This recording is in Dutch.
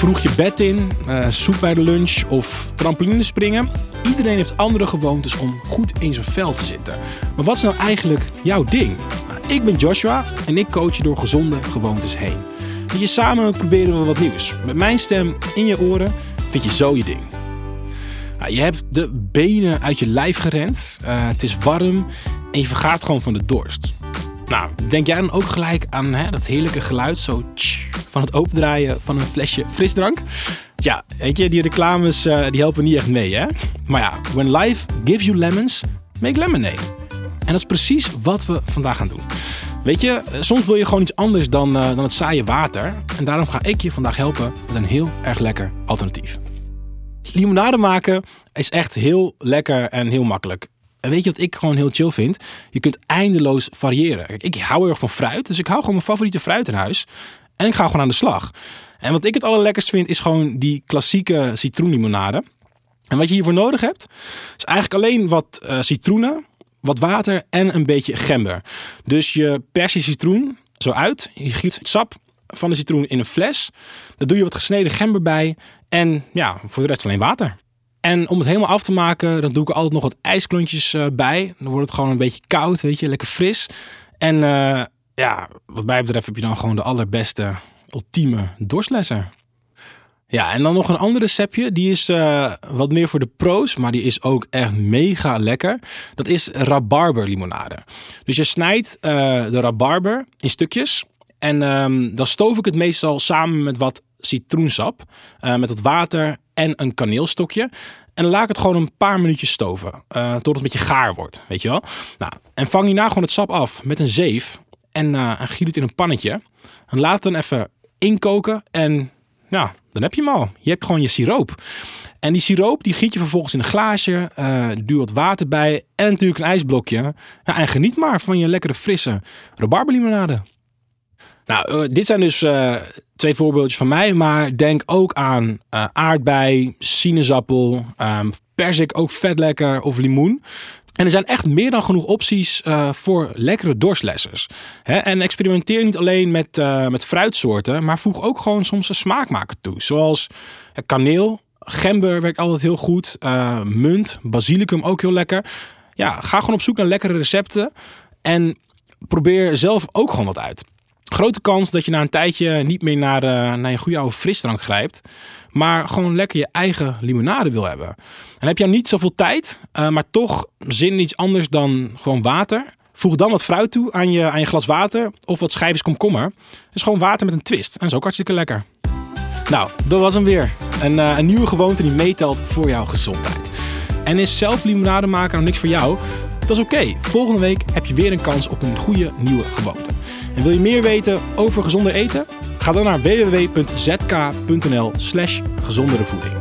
vroeg je bed in, uh, soep bij de lunch of trampoline springen. Iedereen heeft andere gewoontes om goed in zijn vel te zitten. Maar wat is nou eigenlijk jouw ding? Nou, ik ben Joshua en ik coach je door gezonde gewoontes heen. En je samen proberen we wat nieuws. Met mijn stem in je oren vind je zo je ding. Nou, je hebt de benen uit je lijf gerend, uh, het is warm en je vergaat gewoon van de dorst. Nou, denk jij dan ook gelijk aan hè, dat heerlijke geluid zo van het opendraaien van een flesje frisdrank? Ja, weet je, die reclames uh, die helpen niet echt mee, hè? Maar ja, when life gives you lemons, make lemonade. En dat is precies wat we vandaag gaan doen. Weet je, soms wil je gewoon iets anders dan, uh, dan het saaie water. En daarom ga ik je vandaag helpen met een heel erg lekker alternatief. Limonade maken is echt heel lekker en heel makkelijk. En weet je wat ik gewoon heel chill vind? Je kunt eindeloos variëren. Ik hou heel erg van fruit, dus ik hou gewoon mijn favoriete fruit in huis. En ik ga gewoon aan de slag. En wat ik het allerlekkerst vind, is gewoon die klassieke citroenlimonade. En wat je hiervoor nodig hebt, is eigenlijk alleen wat uh, citroenen, wat water en een beetje gember. Dus je pers je citroen zo uit. Je giet het sap van de citroen in een fles. Daar doe je wat gesneden gember bij. En ja, voor de rest alleen water. En om het helemaal af te maken, dan doe ik er altijd nog wat ijsklontjes uh, bij. Dan wordt het gewoon een beetje koud, weet je, lekker fris. En uh, ja, wat mij betreft heb je dan gewoon de allerbeste, ultieme dorstlesser. Ja, en dan nog een ander receptje. Die is uh, wat meer voor de pro's, maar die is ook echt mega lekker. Dat is rabarberlimonade. Dus je snijdt de rabarber in stukjes. En um, dan stoof ik het meestal samen met wat citroensap, uh, met wat water en een kaneelstokje. En laat ik het gewoon een paar minuutjes stoven, tot het een beetje gaar wordt, weet je wel. Nou, en vang hierna gewoon het sap af met een zeef en, uh, en giet het in een pannetje. En laat het dan even inkoken en ja, dan heb je hem al. Je hebt gewoon je siroop. En die siroop die giet je vervolgens in een glaasje, uh, duw wat water bij en natuurlijk een ijsblokje. Ja, en geniet maar van je lekkere frisse rabarberlimonade. Nou, dit zijn dus twee voorbeeldjes van mij, maar denk ook aan aardbei, sinaasappel, um, persik ook vet lekker of limoen. En er zijn echt meer dan genoeg opties uh, voor lekkere dorstlessers. Hè? En experimenteer niet alleen met, met fruitsoorten, maar voeg ook gewoon soms een smaakmaker toe. Zoals kaneel, gember werkt altijd heel goed, munt, basilicum ook heel lekker. Ja, ga gewoon op zoek naar lekkere recepten en probeer zelf ook gewoon wat uit grote kans dat je na een tijdje niet meer naar, uh, naar je goede oude frisdrank grijpt. Maar gewoon lekker je eigen limonade wil hebben. En heb je niet zoveel tijd, uh, maar toch zin in iets anders dan gewoon water. Voeg dan wat fruit toe aan je, aan je glas water of wat schijfjes komkommer. is gewoon water met een twist. En dat is ook hartstikke lekker. Nou, dat was hem weer. Een, uh, een nieuwe gewoonte die meetelt voor jouw gezondheid. En is zelf limonade maken nou niks voor jou? Dat is oké. Volgende week heb je weer een kans op een goede nieuwe gewoonte. En wil je meer weten over gezonder eten? Ga dan naar www.zk.nl/slash gezondere voeding.